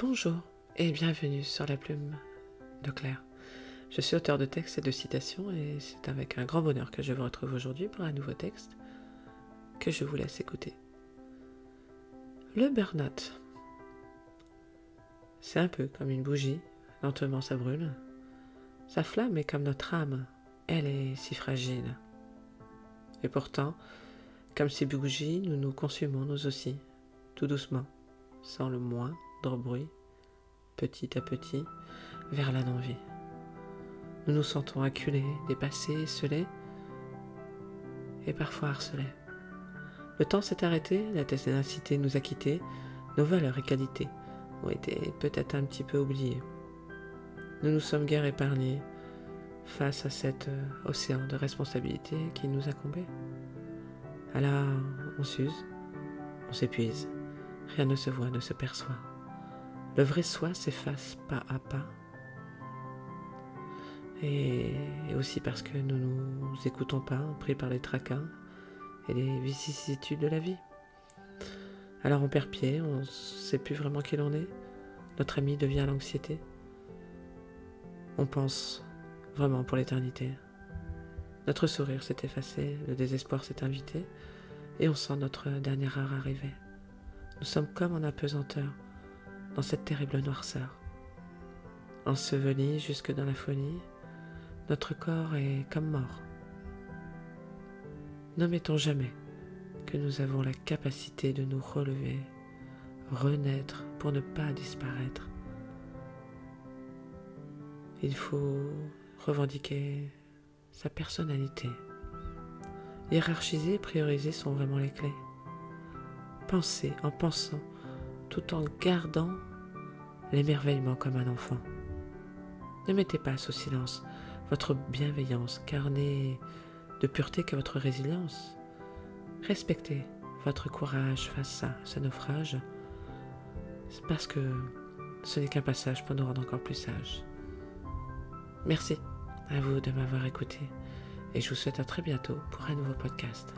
Bonjour et bienvenue sur la plume de Claire. Je suis auteur de textes et de citations et c'est avec un grand bonheur que je vous retrouve aujourd'hui pour un nouveau texte que je vous laisse écouter. Le burn-out. C'est un peu comme une bougie, lentement ça brûle. Sa flamme est comme notre âme, elle est si fragile. Et pourtant, comme ces bougies, nous nous consumons nous aussi, tout doucement, sans le bruit, petit à petit, vers la non-vie. Nous nous sentons acculés, dépassés, scellés et parfois harcelés. Le temps s'est arrêté, la ténacité nous a quittés, nos valeurs et qualités ont été peut-être un petit peu oubliées. Nous nous sommes guère épargnés face à cet euh, océan de responsabilités qui nous incombait. Alors, on s'use, on s'épuise, rien ne se voit, ne se perçoit. Le vrai soi s'efface pas à pas. Et, aussi parce que nous ne nous écoutons pas, pris par les tracas et les vicissitudes de la vie. Alors on perd pied, on ne sait plus vraiment qui l'on est. Notre ami devient l'anxiété. On pense vraiment pour l'éternité. Notre sourire s'est effacé, le désespoir s'est invité, et on sent notre dernière heure arriver. Nous sommes comme en apesanteur, dans cette terrible noirceur. Enseveli jusque dans la folie, notre corps est comme mort. N'omettons jamais que nous avons la capacité de nous relever, renaître pour ne pas disparaître. Il faut revendiquer sa personnalité. Hiérarchiser et prioriser sont vraiment les clés. Penser en pensant tout en gardant l'émerveillement comme un enfant. Ne mettez pas sous silence votre bienveillance, car n'est de pureté que votre résilience. Respectez votre courage face à ce naufrage, parce que ce n'est qu'un passage pour nous rendre encore plus sages. Merci à vous de m'avoir écouté et je vous souhaite à très bientôt pour un nouveau podcast.